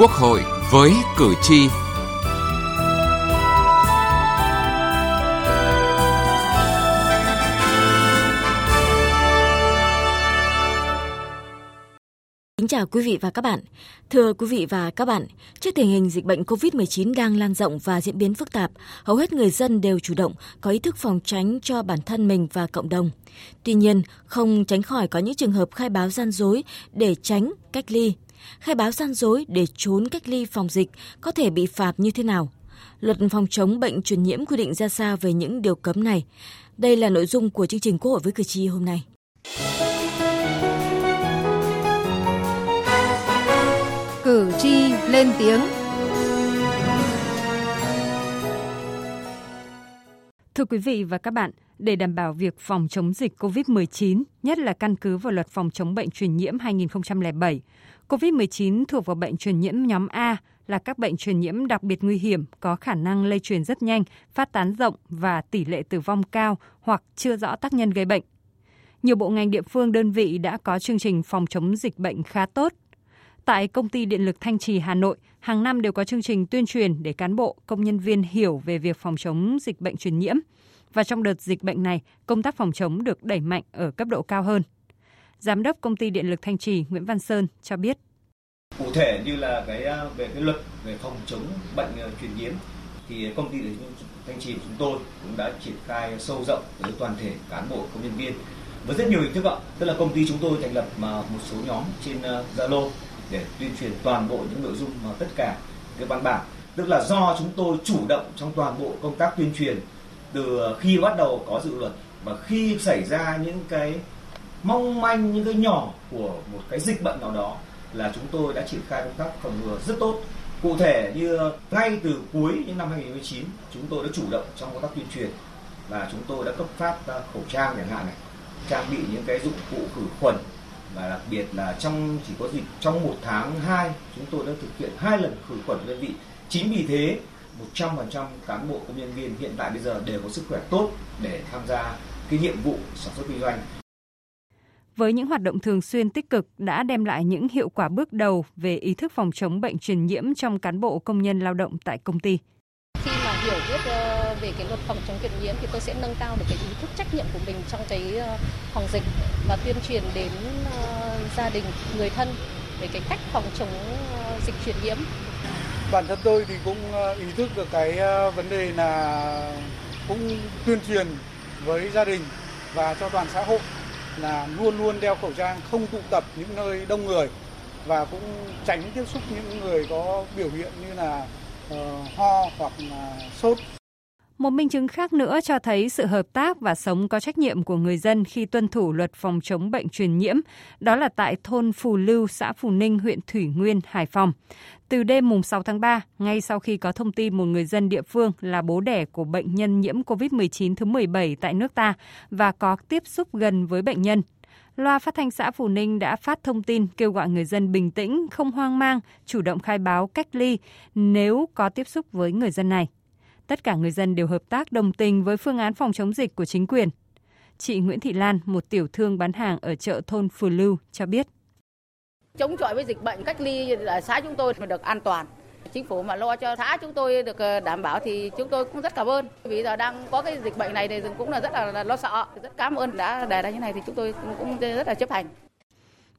Quốc hội với cử tri. Kính chào quý vị và các bạn. Thưa quý vị và các bạn, trước tình hình dịch bệnh COVID-19 đang lan rộng và diễn biến phức tạp, hầu hết người dân đều chủ động có ý thức phòng tránh cho bản thân mình và cộng đồng. Tuy nhiên, không tránh khỏi có những trường hợp khai báo gian dối để tránh cách ly. Khai báo gian dối để trốn cách ly phòng dịch có thể bị phạt như thế nào? Luật phòng chống bệnh truyền nhiễm quy định ra sao về những điều cấm này? Đây là nội dung của chương trình Quốc hội với cử tri hôm nay. Cử tri lên tiếng. Thưa quý vị và các bạn, để đảm bảo việc phòng chống dịch COVID-19, nhất là căn cứ vào luật phòng chống bệnh truyền nhiễm 2007, COVID-19 thuộc vào bệnh truyền nhiễm nhóm A là các bệnh truyền nhiễm đặc biệt nguy hiểm, có khả năng lây truyền rất nhanh, phát tán rộng và tỷ lệ tử vong cao hoặc chưa rõ tác nhân gây bệnh. Nhiều bộ ngành địa phương đơn vị đã có chương trình phòng chống dịch bệnh khá tốt. Tại công ty điện lực Thanh Trì Hà Nội, hàng năm đều có chương trình tuyên truyền để cán bộ, công nhân viên hiểu về việc phòng chống dịch bệnh truyền nhiễm. Và trong đợt dịch bệnh này, công tác phòng chống được đẩy mạnh ở cấp độ cao hơn. Giám đốc công ty điện lực Thanh Trì Nguyễn Văn Sơn cho biết. Cụ thể như là cái à, về cái luật về phòng chống bệnh à, truyền nhiễm, thì công ty điện lực Thanh Trì của chúng tôi cũng đã triển khai sâu rộng với toàn thể cán bộ, công nhân viên với rất nhiều hình thức ạ. Tức là công ty chúng tôi thành lập mà một số nhóm trên à, Zalo để tuyên truyền toàn bộ những nội dung mà tất cả cái văn bản tức là do chúng tôi chủ động trong toàn bộ công tác tuyên truyền từ khi bắt đầu có dự luật và khi xảy ra những cái mong manh những cái nhỏ của một cái dịch bệnh nào đó là chúng tôi đã triển khai công tác phòng ngừa rất tốt. Cụ thể như ngay từ cuối những năm 2019 chúng tôi đã chủ động trong công tác tuyên truyền và chúng tôi đã cấp phát khẩu trang chẳng hạn này, trang bị những cái dụng cụ khử khuẩn và đặc biệt là trong, chỉ có dịch trong một tháng 2 chúng tôi đã thực hiện hai lần khử khuẩn đơn vị. Chính vì thế 100% cán bộ công nhân viên hiện tại bây giờ đều có sức khỏe tốt để tham gia cái nhiệm vụ sản xuất kinh doanh với những hoạt động thường xuyên tích cực đã đem lại những hiệu quả bước đầu về ý thức phòng chống bệnh truyền nhiễm trong cán bộ công nhân lao động tại công ty. Khi mà hiểu biết ờ, về cái luật phòng chống truyền nhiễm thì tôi sẽ nâng cao được cái ý thức trách nhiệm của mình trong cái ờ, phòng dịch và tuyên truyền đến ờ, gia đình, người thân về cái cách phòng chống dịch truyền nhiễm. Bản thân tôi thì cũng ý thức được cái vấn đề là cũng tuyên truyền với gia đình và cho toàn xã hội là luôn luôn đeo khẩu trang, không tụ tập những nơi đông người và cũng tránh tiếp xúc những người có biểu hiện như là uh, ho hoặc là sốt. Một minh chứng khác nữa cho thấy sự hợp tác và sống có trách nhiệm của người dân khi tuân thủ luật phòng chống bệnh truyền nhiễm, đó là tại thôn Phù Lưu, xã Phù Ninh, huyện Thủy Nguyên, Hải Phòng. Từ đêm mùng 6 tháng 3, ngay sau khi có thông tin một người dân địa phương là bố đẻ của bệnh nhân nhiễm COVID-19 thứ 17 tại nước ta và có tiếp xúc gần với bệnh nhân, Loa phát thanh xã Phù Ninh đã phát thông tin kêu gọi người dân bình tĩnh, không hoang mang, chủ động khai báo cách ly nếu có tiếp xúc với người dân này. Tất cả người dân đều hợp tác đồng tình với phương án phòng chống dịch của chính quyền. Chị Nguyễn Thị Lan, một tiểu thương bán hàng ở chợ thôn Phù Lưu cho biết. Chống chọi với dịch bệnh cách ly ở xã chúng tôi được an toàn. Chính phủ mà lo cho xã chúng tôi được ờ, đảm bảo thì chúng tôi cũng rất cảm ơn. Vì giờ đang có cái dịch bệnh này thì cũng là rất là lo sợ. Rất cảm ơn đã đề ra như này thì chúng tôi cũng rất là chấp hành.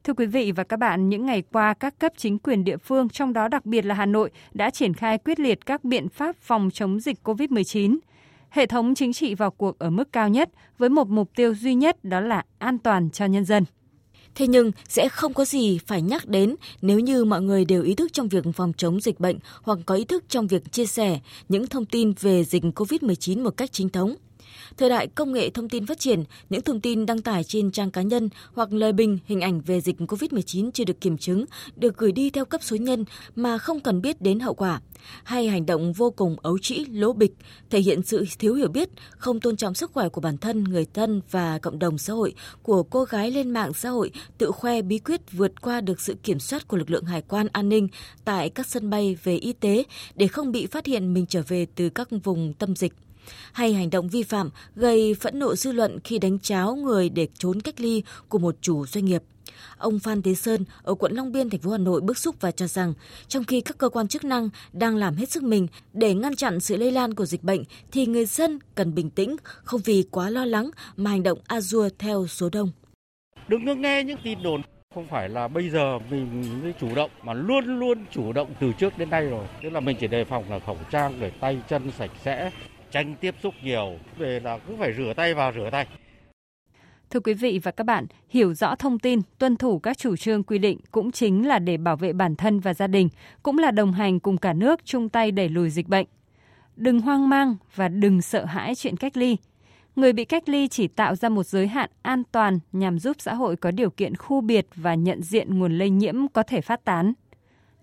Thưa quý vị và các bạn, những ngày qua các cấp chính quyền địa phương, trong đó đặc biệt là Hà Nội, đã triển khai quyết liệt các biện pháp phòng chống dịch COVID-19. Hệ thống chính trị vào cuộc ở mức cao nhất với một mục tiêu duy nhất đó là an toàn cho nhân dân. Thế nhưng sẽ không có gì phải nhắc đến nếu như mọi người đều ý thức trong việc phòng chống dịch bệnh hoặc có ý thức trong việc chia sẻ những thông tin về dịch COVID-19 một cách chính thống. Thời đại công nghệ thông tin phát triển, những thông tin đăng tải trên trang cá nhân hoặc lời bình, hình ảnh về dịch COVID-19 chưa được kiểm chứng được gửi đi theo cấp số nhân mà không cần biết đến hậu quả hay hành động vô cùng ấu trĩ, lố bịch, thể hiện sự thiếu hiểu biết, không tôn trọng sức khỏe của bản thân, người thân và cộng đồng xã hội của cô gái lên mạng xã hội tự khoe bí quyết vượt qua được sự kiểm soát của lực lượng hải quan an ninh tại các sân bay về y tế để không bị phát hiện mình trở về từ các vùng tâm dịch hay hành động vi phạm gây phẫn nộ dư luận khi đánh cháo người để trốn cách ly của một chủ doanh nghiệp. Ông Phan Thế Sơn ở quận Long Biên, thành phố Hà Nội bức xúc và cho rằng trong khi các cơ quan chức năng đang làm hết sức mình để ngăn chặn sự lây lan của dịch bệnh thì người dân cần bình tĩnh, không vì quá lo lắng mà hành động a dua theo số đông. Đừng có nghe những tin đồn không phải là bây giờ mình mới chủ động mà luôn luôn chủ động từ trước đến nay rồi. Tức là mình chỉ đề phòng là khẩu trang để tay chân sạch sẽ, tránh tiếp xúc nhiều, về là cứ phải rửa tay vào rửa tay. Thưa quý vị và các bạn, hiểu rõ thông tin, tuân thủ các chủ trương quy định cũng chính là để bảo vệ bản thân và gia đình, cũng là đồng hành cùng cả nước chung tay đẩy lùi dịch bệnh. Đừng hoang mang và đừng sợ hãi chuyện cách ly. Người bị cách ly chỉ tạo ra một giới hạn an toàn nhằm giúp xã hội có điều kiện khu biệt và nhận diện nguồn lây nhiễm có thể phát tán.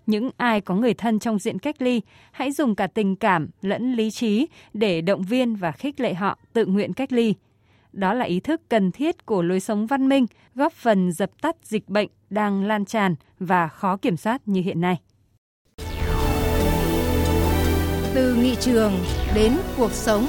Những ai có người thân trong diện cách ly, hãy dùng cả tình cảm lẫn lý trí để động viên và khích lệ họ tự nguyện cách ly – đó là ý thức cần thiết của lối sống văn minh, góp phần dập tắt dịch bệnh đang lan tràn và khó kiểm soát như hiện nay. Từ nghị trường đến cuộc sống.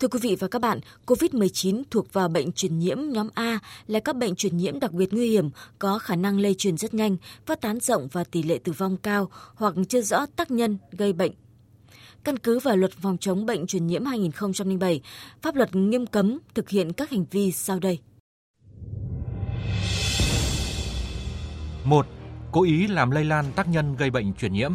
Thưa quý vị và các bạn, COVID-19 thuộc vào bệnh truyền nhiễm nhóm A là các bệnh truyền nhiễm đặc biệt nguy hiểm, có khả năng lây truyền rất nhanh, phát tán rộng và tỷ lệ tử vong cao hoặc chưa rõ tác nhân gây bệnh Căn cứ vào luật phòng chống bệnh truyền nhiễm 2007, pháp luật nghiêm cấm thực hiện các hành vi sau đây. 1. Cố ý làm lây lan tác nhân gây bệnh truyền nhiễm.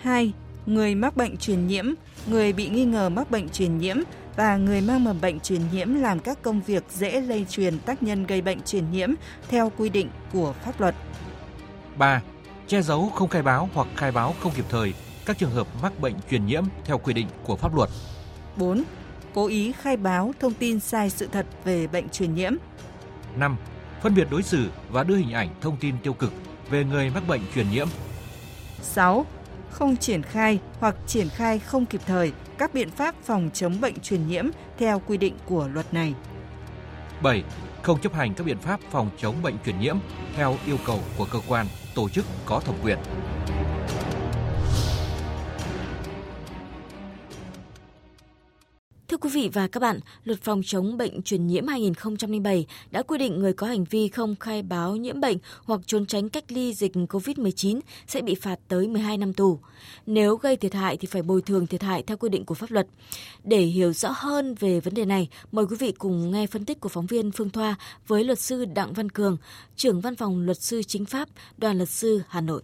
2. Người mắc bệnh truyền nhiễm, người bị nghi ngờ mắc bệnh truyền nhiễm và người mang mầm bệnh truyền nhiễm làm các công việc dễ lây truyền tác nhân gây bệnh truyền nhiễm theo quy định của pháp luật. 3. Che giấu không khai báo hoặc khai báo không kịp thời các trường hợp mắc bệnh truyền nhiễm theo quy định của pháp luật. 4. Cố ý khai báo thông tin sai sự thật về bệnh truyền nhiễm. 5. Phân biệt đối xử và đưa hình ảnh thông tin tiêu cực về người mắc bệnh truyền nhiễm. 6. Không triển khai hoặc triển khai không kịp thời các biện pháp phòng chống bệnh truyền nhiễm theo quy định của luật này. 7. Không chấp hành các biện pháp phòng chống bệnh truyền nhiễm theo yêu cầu của cơ quan, tổ chức có thẩm quyền. Quý vị và các bạn, Luật phòng chống bệnh truyền nhiễm 2007 đã quy định người có hành vi không khai báo nhiễm bệnh hoặc trốn tránh cách ly dịch COVID-19 sẽ bị phạt tới 12 năm tù. Nếu gây thiệt hại thì phải bồi thường thiệt hại theo quy định của pháp luật. Để hiểu rõ hơn về vấn đề này, mời quý vị cùng nghe phân tích của phóng viên Phương Thoa với luật sư Đặng Văn Cường, trưởng văn phòng luật sư chính pháp, đoàn luật sư Hà Nội.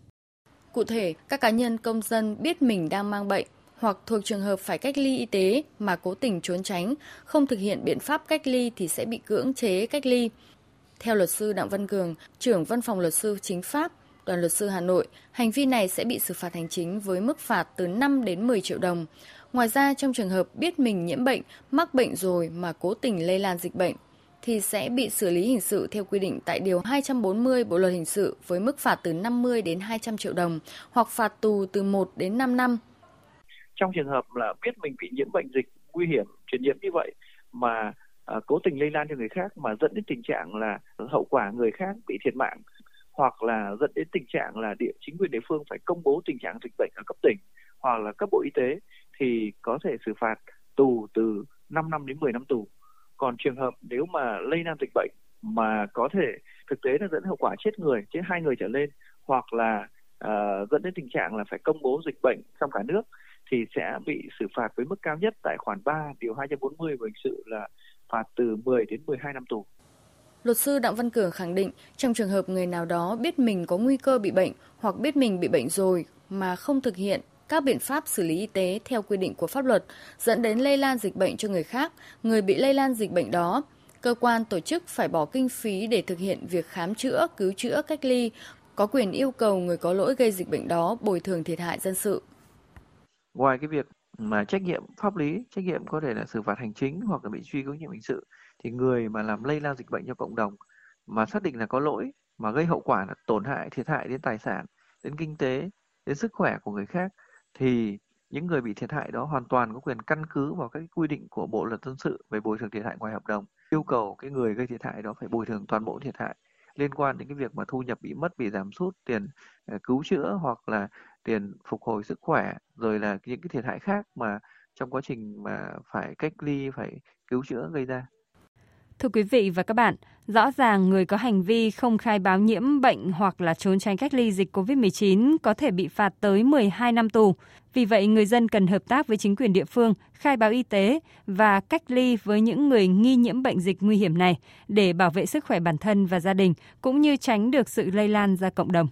Cụ thể, các cá nhân công dân biết mình đang mang bệnh hoặc thuộc trường hợp phải cách ly y tế mà cố tình trốn tránh, không thực hiện biện pháp cách ly thì sẽ bị cưỡng chế cách ly. Theo luật sư Đặng Văn Cường, trưởng văn phòng luật sư chính pháp, đoàn luật sư Hà Nội, hành vi này sẽ bị xử phạt hành chính với mức phạt từ 5 đến 10 triệu đồng. Ngoài ra, trong trường hợp biết mình nhiễm bệnh, mắc bệnh rồi mà cố tình lây lan dịch bệnh, thì sẽ bị xử lý hình sự theo quy định tại Điều 240 Bộ Luật Hình sự với mức phạt từ 50 đến 200 triệu đồng hoặc phạt tù từ 1 đến 5 năm trong trường hợp là biết mình bị nhiễm bệnh dịch nguy hiểm truyền nhiễm như vậy mà à, cố tình lây lan cho người khác mà dẫn đến tình trạng là hậu quả người khác bị thiệt mạng hoặc là dẫn đến tình trạng là địa chính quyền địa phương phải công bố tình trạng dịch bệnh ở cấp tỉnh hoặc là cấp bộ y tế thì có thể xử phạt tù từ 5 năm đến 10 năm tù. Còn trường hợp nếu mà lây lan dịch bệnh mà có thể thực tế là dẫn hậu quả chết người, chết hai người trở lên hoặc là uh, dẫn đến tình trạng là phải công bố dịch bệnh trong cả nước thì sẽ bị xử phạt với mức cao nhất tại khoản 3 điều 240 của hình sự là phạt từ 10 đến 12 năm tù. Luật sư Đặng Văn Cường khẳng định trong trường hợp người nào đó biết mình có nguy cơ bị bệnh hoặc biết mình bị bệnh rồi mà không thực hiện các biện pháp xử lý y tế theo quy định của pháp luật dẫn đến lây lan dịch bệnh cho người khác, người bị lây lan dịch bệnh đó, cơ quan tổ chức phải bỏ kinh phí để thực hiện việc khám chữa, cứu chữa, cách ly, có quyền yêu cầu người có lỗi gây dịch bệnh đó bồi thường thiệt hại dân sự ngoài cái việc mà trách nhiệm pháp lý, trách nhiệm có thể là xử phạt hành chính hoặc là bị truy cứu nhiệm hình sự, thì người mà làm lây lan dịch bệnh cho cộng đồng mà xác định là có lỗi, mà gây hậu quả là tổn hại, thiệt hại đến tài sản, đến kinh tế, đến sức khỏe của người khác, thì những người bị thiệt hại đó hoàn toàn có quyền căn cứ vào các quy định của bộ luật dân sự về bồi thường thiệt hại ngoài hợp đồng. Yêu cầu cái người gây thiệt hại đó phải bồi thường toàn bộ thiệt hại liên quan đến cái việc mà thu nhập bị mất, bị giảm sút tiền ờ, cứu chữa hoặc là tiền phục hồi sức khỏe rồi là những cái thiệt hại khác mà trong quá trình mà phải cách ly phải cứu chữa gây ra. Thưa quý vị và các bạn, rõ ràng người có hành vi không khai báo nhiễm bệnh hoặc là trốn tránh cách ly dịch COVID-19 có thể bị phạt tới 12 năm tù. Vì vậy, người dân cần hợp tác với chính quyền địa phương, khai báo y tế và cách ly với những người nghi nhiễm bệnh dịch nguy hiểm này để bảo vệ sức khỏe bản thân và gia đình, cũng như tránh được sự lây lan ra cộng đồng.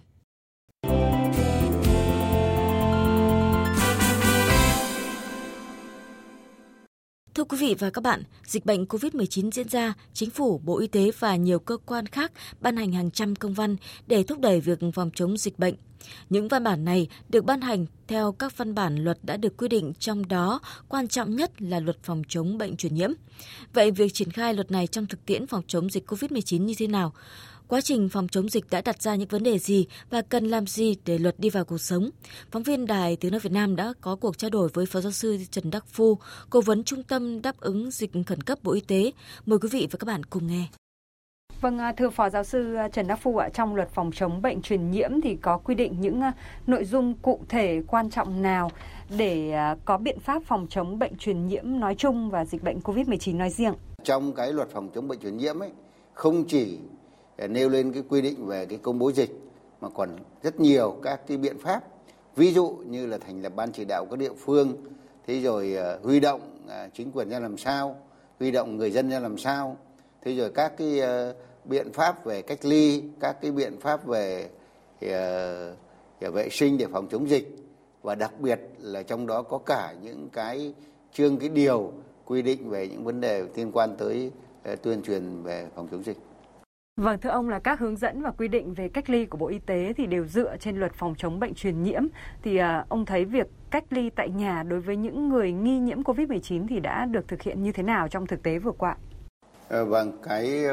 Thưa quý vị và các bạn, dịch bệnh COVID-19 diễn ra, Chính phủ, Bộ Y tế và nhiều cơ quan khác ban hành hàng trăm công văn để thúc đẩy việc phòng chống dịch bệnh. Những văn bản này được ban hành theo các văn bản luật đã được quy định, trong đó quan trọng nhất là luật phòng chống bệnh truyền nhiễm. Vậy việc triển khai luật này trong thực tiễn phòng chống dịch COVID-19 như thế nào? Quá trình phòng chống dịch đã đặt ra những vấn đề gì và cần làm gì để luật đi vào cuộc sống? Phóng viên Đài Tiếng Nói Việt Nam đã có cuộc trao đổi với Phó Giáo sư Trần Đắc Phu, Cố vấn Trung tâm Đáp ứng Dịch Khẩn cấp Bộ Y tế. Mời quý vị và các bạn cùng nghe. Vâng, à, thưa Phó Giáo sư à, Trần Đắc Phu ạ, trong luật phòng chống bệnh truyền nhiễm thì có quy định những à, nội dung cụ thể quan trọng nào để có biện pháp phòng chống bệnh truyền nhiễm nói chung và dịch bệnh COVID-19 nói riêng? Trong cái luật phòng chống bệnh truyền nhiễm ấy, không chỉ nêu lên cái quy định về cái công bố dịch mà còn rất nhiều các cái biện pháp ví dụ như là thành lập ban chỉ đạo các địa phương thế rồi huy động chính quyền ra làm sao huy động người dân ra làm sao thế rồi các cái biện pháp về cách ly các cái biện pháp về uh, vệ sinh để phòng chống dịch và đặc biệt là trong đó có cả những cái chương cái điều quy định về những vấn đề liên quan tới uh, tuyên truyền về phòng chống dịch Vâng, thưa ông là các hướng dẫn và quy định về cách ly của Bộ Y tế thì đều dựa trên luật phòng chống bệnh truyền nhiễm. Thì à, ông thấy việc cách ly tại nhà đối với những người nghi nhiễm COVID-19 thì đã được thực hiện như thế nào trong thực tế vừa qua? À, vâng, cái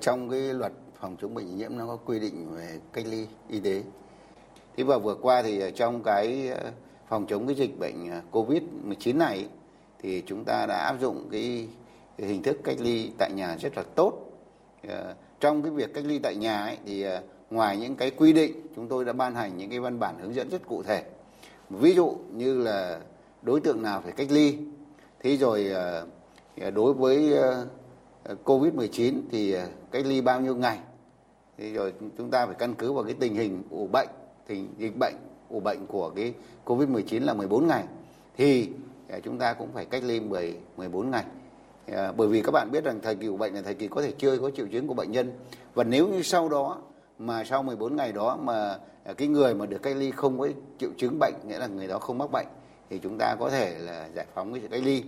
trong cái luật phòng chống bệnh nhiễm nó có quy định về cách ly y tế. Thế và vừa qua thì trong cái ờ, phòng chống cái dịch bệnh ờ, COVID-19 này thì chúng ta đã áp dụng cái hình thức cách ly tại nhà rất là tốt. Ờ, trong cái việc cách ly tại nhà ấy, thì ngoài những cái quy định chúng tôi đã ban hành những cái văn bản hướng dẫn rất cụ thể. Ví dụ như là đối tượng nào phải cách ly. Thế rồi đối với covid 19 thì à, cách ly bao nhiêu ngày? Thì rồi chúng ta phải căn cứ vào cái tình hình ủ bệnh, thì dịch bệnh, ủ bệnh của cái covid 19 là 14 ngày. Thì à, chúng ta cũng phải cách ly 10 14 ngày. À, bởi vì các bạn biết rằng thời kỳ ủ bệnh là thời kỳ có thể chưa có triệu chứng của bệnh nhân. Và nếu như sau đó, mà sau 14 ngày đó mà cái người mà được cách ly không có triệu chứng bệnh, nghĩa là người đó không mắc bệnh, thì chúng ta có thể là giải phóng cái sự cách ly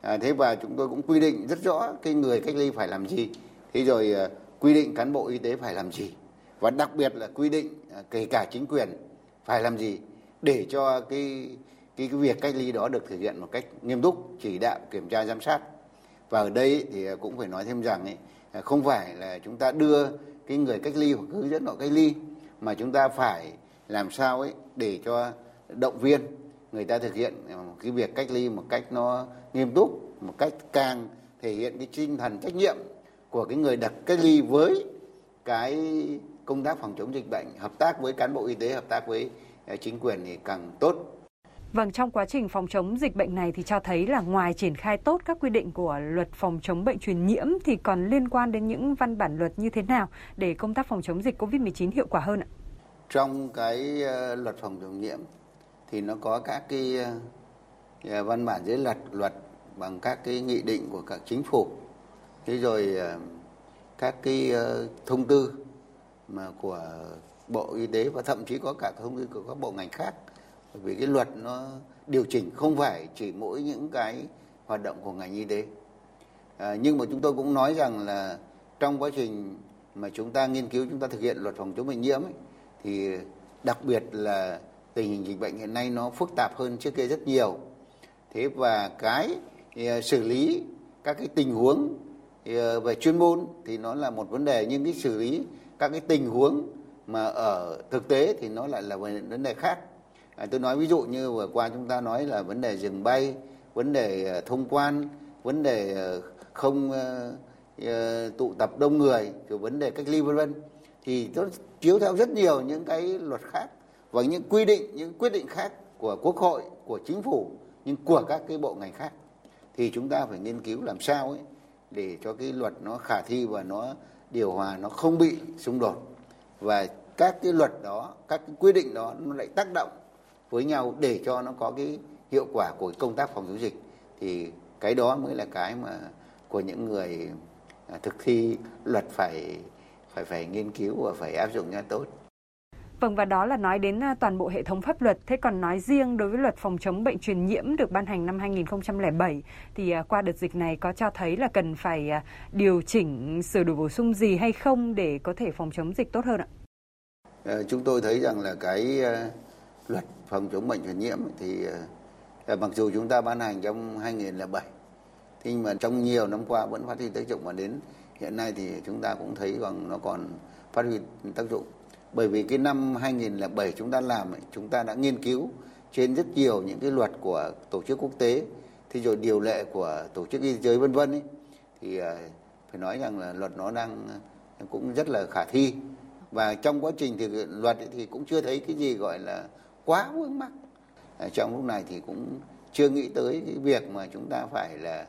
à, thế và chúng tôi cũng quy định rất rõ cái người cách ly phải làm gì. Thế rồi à, quy định cán bộ y tế phải làm gì. Và đặc biệt là quy định à, kể cả chính quyền phải làm gì để cho cái cái, cái việc cách ly đó được thực hiện một cách nghiêm túc chỉ đạo kiểm tra giám sát. Và ở đây thì à, cũng phải nói thêm rằng ấy, à, không phải là chúng ta đưa cái người cách ly hoặc hướng dẫn họ cách ly mà chúng ta phải làm sao ấy để cho động viên người ta thực hiện cái việc cách ly một cách nó nghiêm túc một cách càng thể hiện cái tinh thần trách nhiệm của cái người đặt cách ly với cái công tác phòng chống dịch bệnh hợp tác với cán bộ y tế hợp tác với chính quyền thì càng tốt Vâng, trong quá trình phòng chống dịch bệnh này thì cho thấy là ngoài triển khai tốt các quy định của luật phòng chống bệnh truyền nhiễm thì còn liên quan đến những văn bản luật như thế nào để công tác phòng chống dịch COVID-19 hiệu quả hơn ạ? Trong cái ờ, luật phòng chống nhiễm thì nó có các cái ờ, ờ, văn bản dưới luật luật bằng các cái nghị định của các chính phủ. Thế rồi ờ, các cái thông tư mà của Bộ Y tế và thậm chí có cả thông tư của các bộ ngành khác bởi vì cái luật nó điều chỉnh không phải chỉ mỗi những cái hoạt động của ngành y tế à, nhưng mà chúng tôi cũng nói rằng là trong quá trình mà chúng ta nghiên cứu chúng ta thực hiện luật phòng chống bệnh nhiễm ấy, thì đặc biệt là tình hình dịch bệnh hiện nay nó phức tạp hơn trước kia rất nhiều. Thế và cái ờ, xử lý các cái tình huống ờ, về chuyên môn thì nó là một vấn đề nhưng cái xử lý các cái tình huống mà ở thực tế thì nó lại là vấn đề khác. À, tôi nói ví dụ như vừa qua chúng ta nói là vấn đề dừng bay vấn đề ờ, thông quan vấn đề không tụ tập đông người rồi vấn đề cách ly vân vân. Thì nó chiếu theo rất nhiều những cái luật khác và những quy định, những quyết định khác của quốc hội, của chính phủ, nhưng của các cái bộ ngành khác. Thì chúng ta phải nghiên cứu làm sao ấy, để cho cái luật nó khả thi và nó điều hòa, nó không bị xung đột. Và các cái luật đó, các cái quy định đó, nó lại tác động với nhau để cho nó có cái hiệu quả của công tác phòng chống dịch. Thì cái đó mới là cái mà của những người à, thực thi luật phải phải phải nghiên cứu và phải áp dụng cho tốt. Vâng và đó là nói đến à, toàn bộ hệ thống pháp luật. Thế còn nói riêng đối với luật phòng chống bệnh truyền nhiễm được ban hành năm 2007 thì à, qua đợt dịch này có cho thấy là cần phải à, điều chỉnh sửa đổi bổ sung gì hay không để có thể phòng chống dịch tốt hơn ạ? Ờ, chúng tôi thấy rằng là cái ờ, luật phòng chống bệnh truyền nhiễm thì ờ, mặc dù chúng ta ban hành trong 2007 nhưng mà trong nhiều năm qua vẫn phát huy tác dụng, và đến hiện nay thì chúng ta cũng thấy rằng nó còn phát huy tác dụng bởi vì cái năm 2007 chúng ta làm chúng ta đã nghiên cứu trên rất nhiều những cái luật của tổ chức quốc tế thì rồi điều lệ của tổ chức y tế vân vân ấy, thì à, phải nói rằng là luật nó đang à, cũng rất là khả thi. Và trong quá trình thực hiện luật thì cũng chưa thấy cái gì gọi là quá vướng mắc. À, trong lúc này thì cũng chưa nghĩ tới cái việc mà chúng ta phải là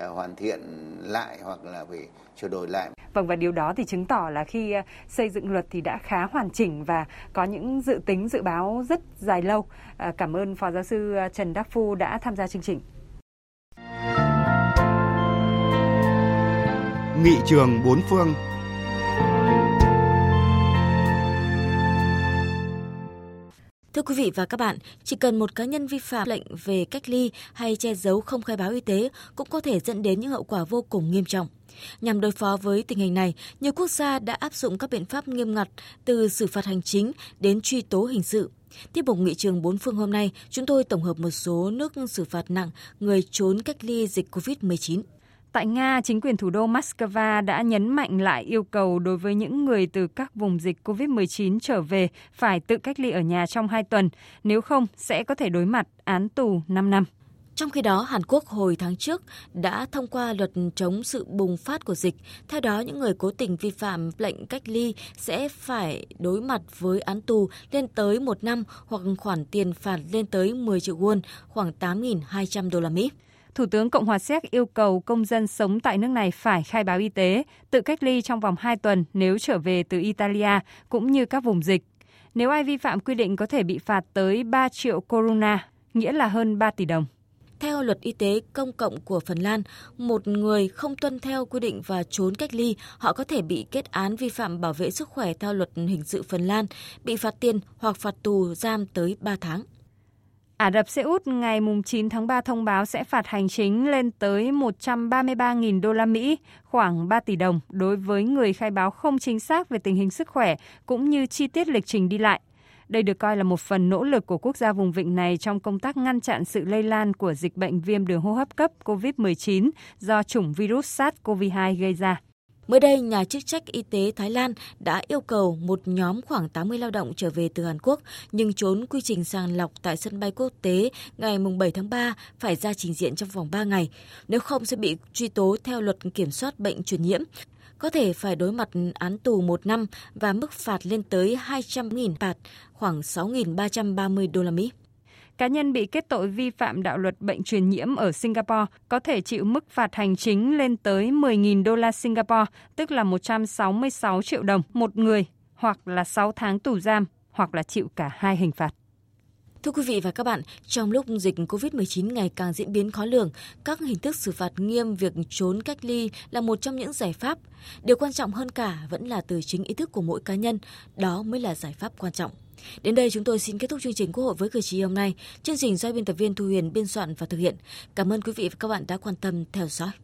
hoàn thiện lại hoặc là phải sửa đổi lại. Vâng và điều đó thì chứng tỏ là khi à, xây dựng luật thì đã khá hoàn chỉnh và có những dự tính dự báo rất dài lâu. À, cảm ơn Phó Giáo sư Trần Đắc Phu đã tham gia chương trình. Nghị trường bốn phương Thưa quý vị và các bạn, chỉ cần một cá nhân vi phạm lệnh về cách ly hay che giấu không khai báo y tế cũng có thể dẫn đến những hậu quả vô cùng nghiêm trọng. Nhằm đối phó với tình hình này, nhiều quốc gia đã áp dụng các biện pháp nghiêm ngặt từ xử phạt hành chính đến truy tố hình sự. Tiếp mục nghị trường bốn phương hôm nay, chúng tôi tổng hợp một số nước xử phạt nặng người trốn cách ly dịch COVID-19. Tại Nga, chính quyền thủ đô Moscow đã nhấn mạnh lại yêu cầu đối với những người từ các vùng dịch COVID-19 trở về phải tự cách ly ở nhà trong 2 tuần, nếu không sẽ có thể đối mặt án tù 5 năm. Trong khi đó, Hàn Quốc hồi tháng trước đã thông qua luật chống sự bùng phát của dịch. Theo đó, những người cố tình vi phạm lệnh cách ly sẽ phải đối mặt với án tù lên tới một năm hoặc khoản tiền phạt lên tới 10 triệu won, khoảng 8.200 đô la Mỹ. Thủ tướng Cộng hòa Séc yêu cầu công dân sống tại nước này phải khai báo y tế, tự cách ly trong vòng 2 tuần nếu trở về từ Italia cũng như các vùng dịch. Nếu ai vi phạm quy định có thể bị phạt tới 3 triệu corona, nghĩa là hơn 3 tỷ đồng. Theo luật y tế công cộng của Phần Lan, một người không tuân theo quy định và trốn cách ly, họ có thể bị kết án vi phạm bảo vệ sức khỏe theo luật hình sự Phần Lan, bị phạt tiền hoặc phạt tù giam tới 3 tháng. Ả Rập Xê Út ngày 9 tháng 3 thông báo sẽ phạt hành chính lên tới 133.000 đô la Mỹ, khoảng 3 tỷ đồng đối với người khai báo không chính xác về tình hình sức khỏe cũng như chi tiết lịch trình đi lại. Đây được coi là một phần nỗ lực của quốc gia vùng vịnh này trong công tác ngăn chặn sự lây lan của dịch bệnh viêm đường hô hấp cấp COVID-19 do chủng virus SARS-CoV-2 gây ra. Mới đây, nhà chức trách y tế Thái Lan đã yêu cầu một nhóm khoảng 80 lao động trở về từ Hàn Quốc nhưng trốn quy trình sàng lọc tại sân bay quốc tế ngày 7 tháng 3 phải ra trình diện trong vòng 3 ngày. Nếu không sẽ bị truy tố theo luật kiểm soát bệnh truyền nhiễm có thể phải đối mặt án tù một năm và mức phạt lên tới 200.000 bạt, khoảng 6.330 đô la Mỹ. Cá nhân bị kết tội vi phạm đạo luật bệnh truyền nhiễm ở Singapore có thể chịu mức phạt hành chính lên tới 10.000 đô la Singapore, tức là 166 triệu đồng một người, hoặc là 6 tháng tù giam, hoặc là chịu cả hai hình phạt. Thưa quý vị và các bạn, trong lúc dịch COVID-19 ngày càng diễn biến khó lường, các hình thức xử phạt nghiêm việc trốn cách ly là một trong những giải pháp. Điều quan trọng hơn cả vẫn là từ chính ý thức của mỗi cá nhân, đó mới là giải pháp quan trọng. Đến đây chúng tôi xin kết thúc chương trình Quốc hội với cử tri hôm nay. Chương trình do biên tập viên Thu Huyền biên soạn và thực hiện. Cảm ơn quý vị và các bạn đã quan tâm theo dõi.